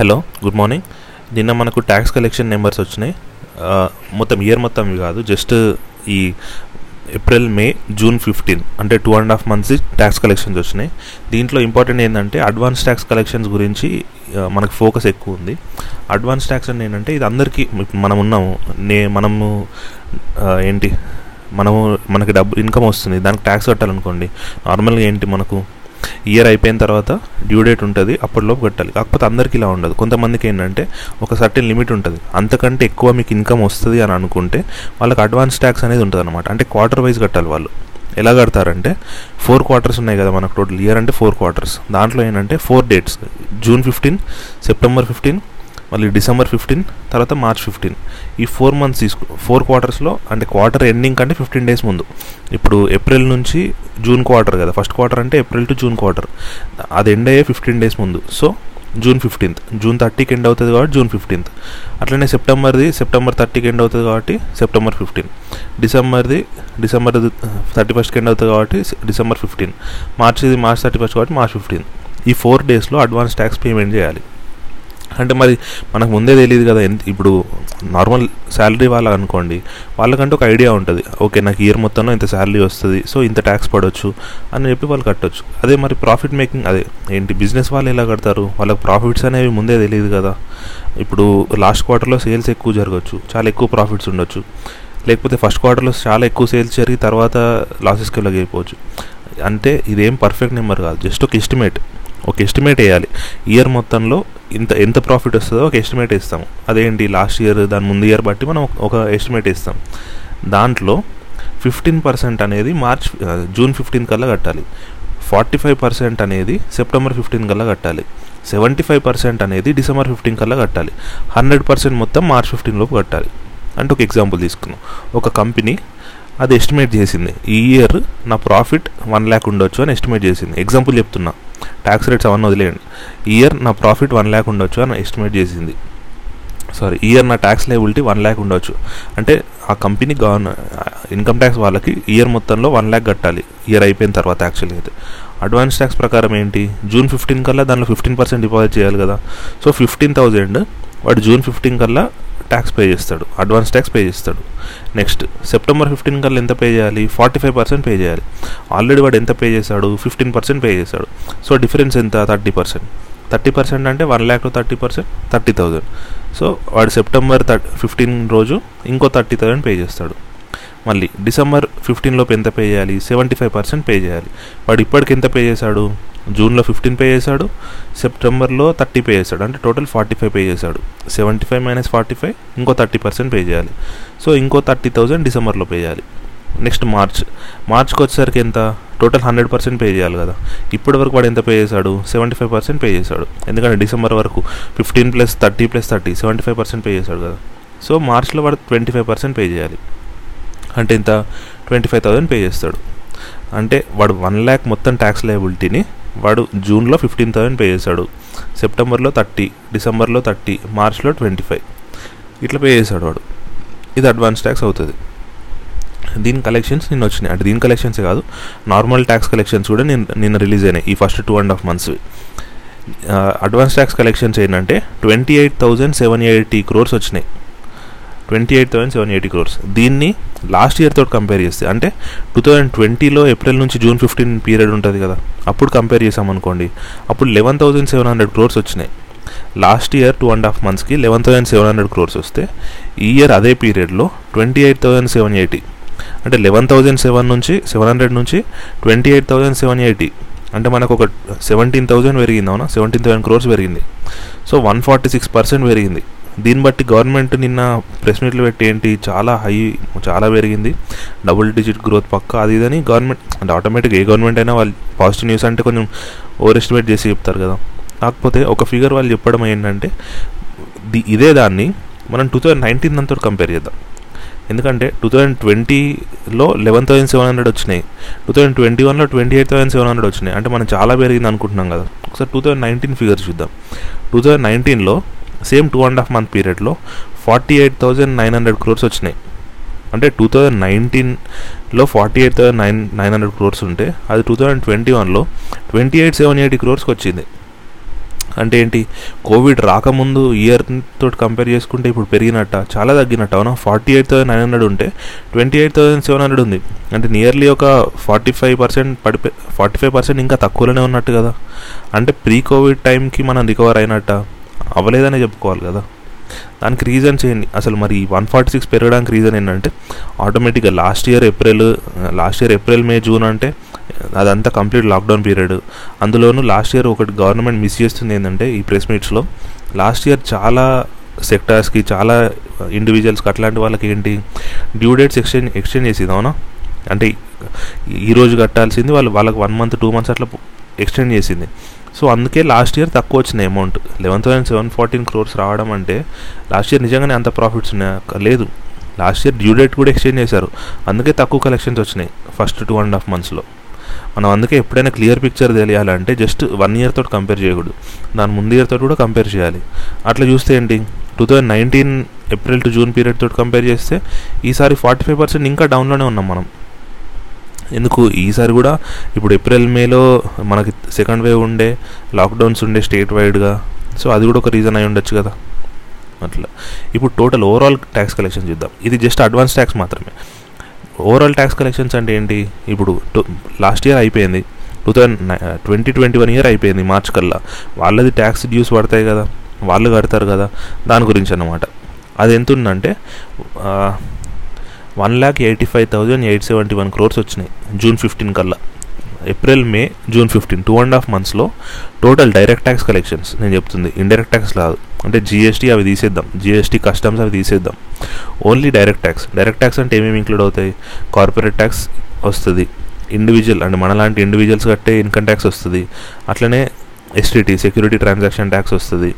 Hello good morning. నిన్న మనకు tax collection numbers వచ్చినాయి. మొత్తం ఇయర్ మొత్తం కాదు జస్ట్ ఈ ఏప్రిల్ మే జూన్ ఫిఫ్టీన్ అంటే two and half months tax collections వచ్చినాయి. దీంట్లో ఇంపార్టెంట్ ఏంటంటే అడ్వాన్స్ ట్యాక్స్ కలెక్షన్స్ గురించి మనకు ఫోకస్ ఎక్కువ ఉంది. అడ్వాన్స్ ట్యాక్స్ అంటే ఏంటంటే ఇది అందరికీ మనం ఉన్నాము నే మనము ఏంటి మనము మనకి డబ్బు ఇన్కమ్ వస్తుంది దానికి ట్యాక్స్ కట్టాలనుకోండి నార్మల్గా ఏంటి మనకు ఇయర్ అయిపోయిన తర్వాత డ్యూ డేట్ ఉంటుంది అప్పటిలోపు కట్టాలి. కాకపోతే అందరికీ ఇలా ఉండదు. కొంతమందికి ఏంటంటే ఒక సర్టెన్ లిమిట్ ఉంటుంది. అంతకంటే ఎక్కువ మీకు ఇన్కమ్ వస్తుంది అని అనుకుంటే వాళ్ళకి అడ్వాన్స్ ట్యాక్స్ అనేది ఉంటుంది అనమాట అంటే క్వార్టర్ వైజ్ కట్టాలి వాళ్ళు. ఎలా కడతారంటే ఫోర్ క్వార్టర్స్ ఉన్నాయి కదా మనకు టోటల్ ఇయర్ అంటే ఫోర్ క్వార్టర్స్ దాంట్లో ఏంటంటే four dates June fifteen September fifteen మళ్ళీ డిసెంబర్ ఫిఫ్టీన్ తర్వాత మార్చ్ ఫిఫ్టీన్. ఈ ఫోర్ మంత్స్ తీసుకు ఫోర్ క్వార్టర్స్లో అంటే క్వార్టర్ ఎండింగ్ కంటే ఫిఫ్టీన్ డేస్ ముందు. ఇప్పుడు ఏప్రిల్ నుంచి జూన్ క్వార్టర్ కదా ఫస్ట్ క్వార్టర్ అంటే ఏప్రిల్ టు జూన్ క్వార్టర్. అది ఎండ్ అయ్యే ఫిఫ్టీన్ డేస్ ముందు. So June fifteenth. జూన్ థర్టీకి ఎండ్ అవుతుంది కాబట్టి జూన్ ఫిఫ్టీన్త్. అట్లనే సెప్టెంబర్ది సెప్టెంబర్ థర్టీకి ఎండ్ అవుతుంది కాబట్టి సెప్టెంబర్ ఫిఫ్టీన్. డిసెంబర్ది డిసెంబర్ థర్టీ ఫస్ట్కి ఎండ్ అవుతుంది కాబట్టి డిసెంబర్ ఫిఫ్టీన్. మార్చ్ది మార్చ్ థర్టీ ఫస్ట్ కాబట్టి మార్చ్ ఫిఫ్టీన్. ఈ ఫోర్ డేస్లో అడ్వాన్స్ ట్యాక్స్ పేమెంట్ చేయాలి. అంటే మరి మనకు ముందే తెలియదు కదా ఎంత ఇప్పుడు నార్మల్ శాలరీ వాళ్ళ అనుకోండి వాళ్ళకంటే ఒక ఐడియా ఉంటుంది. ఓకే నాకు ఇయర్ మొత్తంలో ఇంత శాలరీ వస్తుంది సో ఇంత ట్యాక్స్ పడవచ్చు అని చెప్పి వాళ్ళు కట్టొచ్చు. అదే మరి ప్రాఫిట్ మేకింగ్ అదే ఏంటి బిజినెస్ వాళ్ళు ఎలా కడతారు? వాళ్ళకి ప్రాఫిట్స్ అనేవి ముందే తెలియదు కదా. ఇప్పుడు లాస్ట్ క్వార్టర్లో సేల్స్ ఎక్కువ జరగచ్చు చాలా ఎక్కువ ప్రాఫిట్స్ ఉండొచ్చు. లేకపోతే ఫస్ట్ క్వార్టర్లో చాలా ఎక్కువ సేల్స్ జరిగి తర్వాత లాసెస్కి వెళ్ళకపోవచ్చు అంటే ఇదేం పర్ఫెక్ట్ నెంబర్ కాదు జస్ట్ ఒక ఎస్టిమేట్ ఒక ఎస్టిమేట్ వేయాలి. ఇయర్ మొత్తంలో ఇంత ఎంత ప్రాఫిట్ వస్తుందో ఒక ఎస్టిమేట్ ఇస్తాము అదేంటి? లాస్ట్ ఇయర్ దాని ముందు ఇయర్ బట్టి మనం ఒక ఎస్టిమేట్ ఇస్తాం దాంట్లో ఫిఫ్టీన్ పర్సెంట్ అనేది మార్చ్ జూన్ ఫిఫ్టీన్ కల్లా కట్టాలి. ఫార్టీ ఫైవ్ పర్సెంట్ అనేది సెప్టెంబర్ ఫిఫ్టీన్ కల్లా కట్టాలి. సెవెంటీ ఫైవ్ పర్సెంట్ అనేది డిసెంబర్ ఫిఫ్టీన్ కల్లా కట్టాలి. హండ్రెడ్ పర్సెంట్ మొత్తం మార్చ్ ఫిఫ్టీన్ లోపు కట్టాలి. అంటే ఒక ఎగ్జాంపుల్ తీసుకున్నాం ఒక కంపెనీ అది ఎస్టిమేట్ చేసింది. ఈ ఇయర్ నా ప్రాఫిట్ వన్ ల్యాక్ ఉండొచ్చు అని ఎస్టిమేట్ చేసింది. ఎగ్జాంపుల్ చెప్తున్నా. ట్యాక్స్ రేట్స్ అవన్నీ వదిలేయండి. ఇయర్ నా ప్రాఫిట్ వన్ ల్యాక్ ఉండొచ్చు అని ఎస్టిమేట్ చేసింది. సారీ ఇయర్ నా ట్యాక్స్ లైబిలిటీ వన్ ల్యాక్ ఉండొచ్చు. అంటే ఆ కంపెనీ గవర్న ఇన్కమ్ ట్యాక్స్ వాళ్ళకి ఇయర్ మొత్తంలో వన్ ల్యాక్ కట్టాలి. ఇయర్ అయిపోయిన తర్వాత యాక్చువల్లీ అయితే. అడ్వాన్స్ ట్యాక్స్ ప్రకారం ఏంటి? జూన్ ఫిఫ్టీన్ కల్లా దానిలో ఫిఫ్టీన్ పర్సెంట్ డిపాజిట్ చేయాలి కదా. సో ఫిఫ్టీన్ థౌజండ్ వాడు జూన్ ఫిఫ్టీన్ కల్లా ట్యాక్స్ పే చేస్తాడు అడ్వాన్స్ ట్యాక్స్ పే చేస్తాడు. నెక్స్ట్ సెప్టెంబర్ ఫిఫ్టీన్ కల్లా ఎంత పే చేయాలి? ఫార్టీ ఫైవ్ పర్సెంట్ పే చేయాలి. ఆల్రెడీ వాడు ఎంత పే చేశాడు? ఫిఫ్టీన్ పర్సెంట్ పే చేశాడు. సో డిఫరెన్స్ ఎంత? థర్టీ పర్సెంట్ థర్టీ పర్సెంట్ అంటే one lakh thirty percent thirty thousand so వాడు సెప్టెంబర్ థర్ ఫిఫ్టీన్ రోజు ఇంకో థర్టీ థౌజండ్ పే చేస్తాడు. మళ్ళీ డిసెంబర్ ఫిఫ్టీన్ లోపు ఎంత పే చేయాలి? సెవెంటీ ఫైవ్ పర్సెంట్ పే చేయాలి. వాడు ఇప్పటికి ఎంత పే చేశాడు? జూన్లో ఫిఫ్టీన్ పే చేశాడు సెప్టెంబర్లో థర్టీ పే చేశాడు అంటే టోటల్ ఫార్టీ ఫైవ్ పే చేశాడు. Seventy five minus forty five ఇంకో థర్టీ పర్సెంట్ పే చేయాలి. సో ఇంకో థర్టీ థౌజండ్ డిసెంబర్లో పే చేయాలి. Next March. మార్చ్కి వచ్చేసరికి ఎంత? టోటల్ హండ్రెడ్ పర్సెంట్ పే చేయాలి కదా. ఇప్పటి వరకు వాడు ఎంత పే చేశాడు? సెవెంటీ ఫైవ్ పర్సెంట్ పే చేశాడు. ఎందుకంటే డిసెంబర్ వరకు fifteen plus thirty plus thirty seventy five percent pay చేశాడు కదా. సో మార్చ్లో వాడు ట్వంటీ ఫైవ్ పర్సెంట్ పే చేయాలి. అంటే ఇంత ట్వంటీ ఫైవ్ థౌసండ్ పే చేస్తాడు. అంటే వాడు వన్ ల్యాక్ మొత్తం ట్యాక్స్ లయబిలిటీని వాడు జూన్లో ఫిఫ్టీన్ థౌసండ్ పే చేశాడు. సెప్టెంబర్లో థర్టీ డిసెంబర్లో థర్టీ మార్చ్లో ట్వంటీ ఫైవ్. ఇట్లా పే చేశాడు వాడు. ఇది అడ్వాన్స్ ట్యాక్స్ అవుతుంది. దీని కలెక్షన్స్ నిన్న వచ్చినాయి. అంటే దీని కలెక్షన్సే కాదు నార్మల్ ట్యాక్స్ కలెక్షన్స్ కూడా నేను నిన్న రిలీజ్ అయినాయి ఈ ఫస్ట్ టూ అండ్ హాఫ్ మంత్స్వి. అడ్వాన్స్ ట్యాక్స్ కలెక్షన్స్ ఏంటంటే twenty eight thousand seven eighty crores వచ్చినాయి. Twenty eight thousand seven eighty crores దీన్ని లాస్ట్ ఇయర్ తోటి కంపేర్ చేస్తే అంటే టూ థౌజండ్ ట్వంటీలో ఏప్రిల్ నుంచి జూన్ ఫిఫ్టీన్ పీరియడ్ ఉంటుంది కదా అప్పుడు కంపేర్ చేసామనుకోండి అప్పుడు eleven thousand seven hundred crores వచ్చినాయి. Last year two and half మంత్స్కి eleven thousand seven hundred crores వస్తే ఈ ఇయర్ అదే పీరియడ్లో twenty eight thousand seven eighty అంటే లెవెన్ థౌసండ్ సెవెన్ నుంచి సెవెన్ హండ్రెడ్ నుంచి twenty eight thousand seven eighty అంటే మనకు ఒక సెవెంటీన్ థౌసండ్ పెరిగింది అవునా? సెవెంటీన్ థౌసండ్ క్రోర్స్ పెరిగింది. So one forty six percent పెరిగింది. దీన్ని బట్టి గవర్నమెంట్ నిన్న ప్రెస్ మీట్లు పెట్టి ఏంటి చాలా హై చాలా పెరిగింది. డబుల్ డిజిట్ గ్రోత్ పక్క అది ఇదని గవర్నమెంట్ అంటే ఆటోమేటిక్ ఏ గవర్నమెంట్ అయినా వాళ్ళు పాజిటివ్ న్యూస్ అంటే కొంచెం ఓవర్ ఎస్టిమేట్ చేసి చెప్తారు కదా. కాకపోతే ఒక ఫిగర్ వాళ్ళు చెప్పడం ఏంటంటే ది ఇదే దాన్ని మనం టూ థౌజండ్ నైన్టీన్ అంతా కంపేర్ చేద్దాం. ఎందుకంటే టూ థౌజండ్ ట్వంటీలో లెవెన్ థౌసండ్ సెవెన్ హండ్రెడ్ వచ్చినాయి. టూ థౌజండ్ ట్వంటీ వన్లో twenty eight thousand seven hundred వచ్చినాయి. అంటే మనం చాలా పెరిగింది అనుకుంటున్నాం కదా. ఒకసారి టూ థౌజండ్ నైన్టీన్ ఫిగర్స్ చూద్దాం. టూ థౌజండ్ నైన్టీన్లో same two and half month పీరియడ్లో forty eight thousand nine hundred crores వచ్చినాయి. అంటే టూ థౌజండ్ నైన్టీన్లో forty eight thousand nine nine hundred crores ఉంటే అది టూ థౌజండ్ ట్వంటీ వన్లో ట్వంటీ ఎయిట్ సెవెన్ ఎయిటీ క్రోర్స్కి వచ్చింది. అంటే ఏంటి? కోవిడ్ రాకముందు ఇయర్ తోటి కంపేర్ చేసుకుంటే ఇప్పుడు పెరిగినట్ట చాలా తగ్గినట్ట. అవునా? Forty eight thousand nine hundred ఉంటే twenty eight thousand seven hundred ఉంది. అంటే నియర్లీ ఒక ఫార్టీ ఫైవ్ పర్సెంట్ పడిపోయి ఫార్టీ ఫైవ్ పర్సెంట్ ఇంకా తక్కువలోనే ఉన్నట్టు కదా. అంటే ప్రీ కోవిడ్ టైంకి మనం రికవర్ అయినట్ట. అవ్వలేదనే చెప్పుకోవాలి కదా. దానికి రీజన్స్ ఏంటి అసలు మరి వన్ ఫార్టీ సిక్స్ పెరగడానికి రీజన్ ఏంటంటే ఆటోమేటిక్గా last year April last year April May June అంటే అదంతా కంప్లీట్ లాక్డౌన్ పీరియడ్ అందులోనూ లాస్ట్ ఇయర్ ఒకటి గవర్నమెంట్ మిస్ చేస్తుంది ఏంటంటే ఈ ప్రెస్ మీట్స్లో లాస్ట్ ఇయర్ చాలా సెక్టార్స్కి చాలా ఇండివిజువల్స్కి అట్లాంటి వాళ్ళకి ఏంటి డ్యూ డేట్స్ ఎక్స్చేంజ్ ఎక్స్చేంజ్ చేసింది అవునా? అంటే ఈరోజు కట్టాల్సింది వాళ్ళు వాళ్ళకి వన్ మంత్ టూ మంత్స్ అట్లా ఎక్స్టెండ్ చేసింది. సో అందుకే లాస్ట్ ఇయర్ తక్కువ వచ్చిన amount. Eleven thousand seven fourteen crores రావడం అంటే లాస్ట్ ఇయర్ నిజంగానే అంత ప్రాఫిట్స్ ఉన్నాయా లేదు. లాస్ట్ ఇయర్ డ్యూ డేట్ కూడా ఎక్స్చేంజ్ చేశారు. అందుకే తక్కువ కలెక్షన్స్ వచ్చినాయి ఫస్ట్ టూ అండ్ హాఫ్ మంత్స్లో మనం అందుకే ఎప్పుడైనా క్లియర్ పిక్చర్ తెలియాలంటే జస్ట్ వన్ ఇయర్ తోటి కంపేర్ చేయకూడదు. దాని ముందు ఇయర్ తోటి కూడా కంపేర్ చేయాలి. అట్లా చూస్తే ఏంటి? Two thousand nineteen April to June period తోటి కంపేర్ చేస్తే ఈసారి ఫార్టీ ఫైవ్ పర్సెంట్ ఇంకా డౌన్లోనే ఉన్నాం మనం. ఎందుకు? ఈసారి కూడా ఇప్పుడు ఏప్రిల్ మేలో మనకి సెకండ్ వేవ్ ఉండే లాక్డౌన్స్ ఉండే స్టేట్ వైడ్గా సో అది కూడా ఒక రీజన్ అయి ఉండొచ్చు కదా. అట్లా. ఇప్పుడు టోటల్ ఓవరాల్ ట్యాక్స్ కలెక్షన్ చూద్దాం. ఇది జస్ట్ అడ్వాన్స్ ట్యాక్స్ మాత్రమే. ఓవరాల్ ట్యాక్స్ కలెక్షన్స్ అంటే ఏంటి? ఇప్పుడు లాస్ట్ ఇయర్ అయిపోయింది. Two thousand twenty twenty one year అయిపోయింది మార్చ్ కల్లా. వాళ్ళది ట్యాక్స్ డ్యూస్ పడతాయి కదా. వాళ్ళు కడతారు కదా. దాని గురించి అన్నమాట. అది ఎంత ఉందంటే one lakh eighty five thousand eight seventy one crores వచ్చినాయి జూన్ ఫిఫ్టీన్ కల్లా. April May June fifteen two and half మంత్స్లో టోటల్ డైరెక్ట్ ట్యాక్స్ కలెక్షన్స్ నేను చెప్తుంది ఇండైరెక్ట్ ట్యాక్స్ కాదు అంటే జీఎస్టీ అవి తీసేద్దాం జీఎస్టీ కస్టమ్స్ అవి తీసేద్దాం. Only direct tax. Direct tax అంటే ఏమేమి ఇంక్లూడ్ అవుతాయి? కార్పొరేట్ ట్యాక్స్ వస్తుంది ఇండివిజువల్ అంటే మనలాంటి ఇండివిజువల్స్ కట్టే ఇన్కమ్ ట్యాక్స్ వస్తుంది. అట్లనే ఎస్టీటీ సెక్యూరిటీ ట్రాన్సాక్షన్ ట్యాక్స్ వస్తుంది.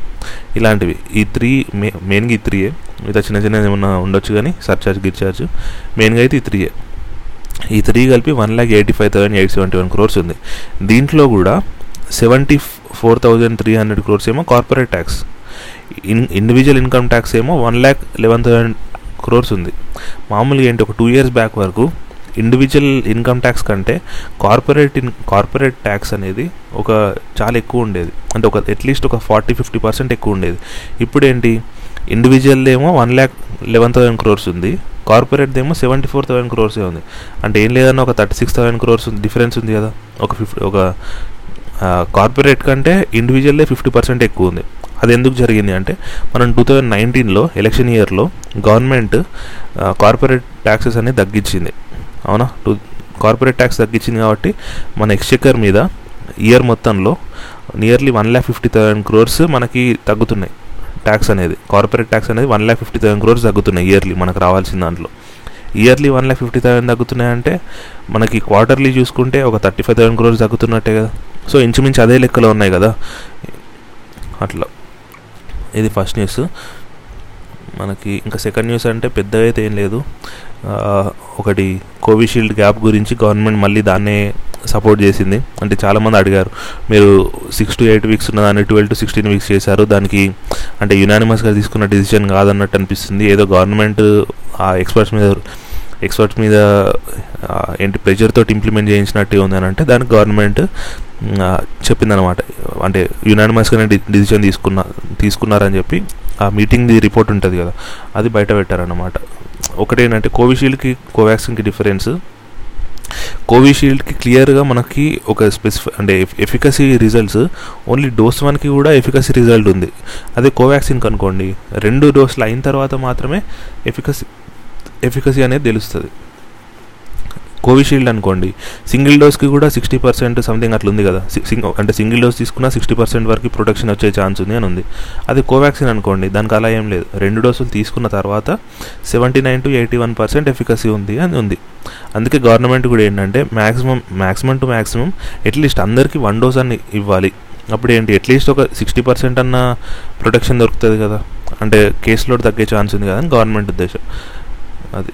ఇలాంటివి. ఈ త్రీ మే మెయిన్గా ఈ త్రీయే. మిగతా చిన్న చిన్న ఏమన్నా ఉండొచ్చు కానీ సర్చార్జ్ గిర్చార్జ్. మెయిన్గా అయితే ఈ త్రీయే. ఈ త్రీ కలిపి one lakh eighty five thousand eight seventy one crores ఉంది. దీంట్లో కూడా seventy four thousand three hundred crores ఏమో corporate tax in individual income tax ఏమో one lakh eleven thousand crores ఉంది. మామూలుగా ఏంటి? ఒక టూ ఇయర్స్ బ్యాక్ వరకు ఇండివిజువల్ ఇన్కమ్ ట్యాక్స్ కంటే కార్పొరేట్ ఇన్ కార్పొరేట్ ట్యాక్స్ అనేది ఒక చాలా ఎక్కువ ఉండేది. అంటే ఒక అట్లీస్ట్ ఒక ఫార్టీ ఫిఫ్టీ పర్సెంట్ ఎక్కువ ఉండేది. ఇప్పుడు ఏంటి ఇండివిజువల్ ఏమో one lakh eleven thousand crores ఉంది. కార్పొరేట్ ఏమో సెవెంటీ ఫోర్ థౌసండ్ క్రోర్సే ఉంది. అంటే ఏం లేదన్నా ఒక thirty six thousand crores difference ఉంది కదా. ఒక ఫిఫ్టీ ఒక కార్పొరేట్ కంటే ఇండివిజువల్లే ఫిఫ్టీ పర్సెంట్ ఎక్కువ ఉంది. అది ఎందుకు జరిగింది అంటే మనం టూ థౌజండ్ నైన్టీన్లో ఎలక్షన్ ఇయర్లో గవర్నమెంట్ కార్పొరేట్ ట్యాక్సెస్ అనేది తగ్గించింది. అవునా? టూ కార్పొరేట్ ట్యాక్స్ తగ్గించింది కాబట్టి మన ఎక్స్చెకర్ మీద ఇయర్ మొత్తంలో nearly one lakh fifty thousand crores మనకి తగ్గుతున్నాయి ట్యాక్స్ అనేది. కార్పొరేట్ ట్యాక్స్ అనేది one lakh fifty thousand crores తగ్గుతున్నాయి ఇయర్లీ మనకు రావాల్సిన దాంట్లో. Yearly one lakh fifty thousand తగ్గుతున్నాయంటే మనకి క్వార్టర్లీ చూసుకుంటే ఒక థర్టీ ఫైవ్ థౌసండ్ క్రోర్స్ తగ్గుతున్నట్టే కదా. సో ఇంచుమించు అదే లెక్కలో ఉన్నాయి కదా. అట్లా. ఇది ఫస్ట్ న్యూస్ మనకి ఇంకా సెకండ్ న్యూస్ అంటే పెద్దగా అయితే ఏం లేదు. ఒకటి కోవిషీల్డ్ గ్యాప్ గురించి గవర్నమెంట్ మళ్ళీ దాన్నే సపోర్ట్ చేసింది. అంటే చాలామంది అడిగారు మీరు సిక్స్ టు ఎయిట్ వీక్స్ ఉన్న దాన్ని ట్వెల్వ్ టు సిక్స్టీన్ వీక్స్ చేశారు దానికి అంటే యునానిమస్గా తీసుకున్న డిసిషన్ కాదన్నట్టు అనిపిస్తుంది. ఏదో గవర్నమెంట్ ఆ ఎక్స్పర్ట్స్ మీద ఎక్స్పర్ట్స్ మీద ఏంటి ప్రెషర్ తోటి ఇంప్లిమెంట్ చేయించినట్టు ఉంది అని అంటే దానికి గవర్నమెంట్ చెప్పిందనమాట అంటే యునానిమస్గానే డిసిషన్ తీసుకున్న తీసుకున్నారని చెప్పి ఆ మీటింగ్ది రిపోర్ట్ ఉంటుంది కదా అది బయట పెట్టారన్నమాట. ఒకటేంటంటే కోవిషీల్డ్కి కోవాక్సిన్కి డిఫరెన్స్. కోవిషీల్డ్కి క్లియర్గా మనకి ఒక స్పెసిఫై అంటే ఎఫికసీ రిజల్ట్స్ ఓన్లీ డోస్ వన్కి కూడా ఎఫికసీ రిజల్ట్ ఉంది. అదే కోవాక్సిన్ కనుకోండి రెండు డోసులు అయిన తర్వాత మాత్రమే ఎఫికసీ ఎఫికసీ అనేది తెలుస్తుంది. కోవిషీల్డ్ అనుకోండి సింగిల్ డోస్కి కూడా సిక్స్టీ పర్సెంట్ సంథింగ్ అట్లా ఉంది కదా అంటే సింగిల్ డోస్ తీసుకున్నా సిక్స్టీ పర్సెంట్ వరకు ప్రొటెక్షన్ వచ్చే ఛాన్స్ ఉంది అని ఉంది. అది కోవాక్సిన్ అనుకోండి దానికి అలా ఏం లేదు. రెండు డోసులు తీసుకున్న తర్వాత seventy nine to eighty one percent efficacy ఉంది అని ఉంది. అందుకే గవర్నమెంట్ కూడా ఏంటంటే maximum maximum to maximum at least అందరికీ వన్ డోస్ అని ఇవ్వాలి. అప్పుడు ఏంటి అట్లీస్ట్ ఒక సిక్స్టీ పర్సెంట్ అన్న ప్రొటెక్షన్ దొరుకుతుంది కదా. అంటే కేసులో తగ్గే ఛాన్స్ ఉంది కదా అని గవర్నమెంట్ ఉద్దేశం. అది.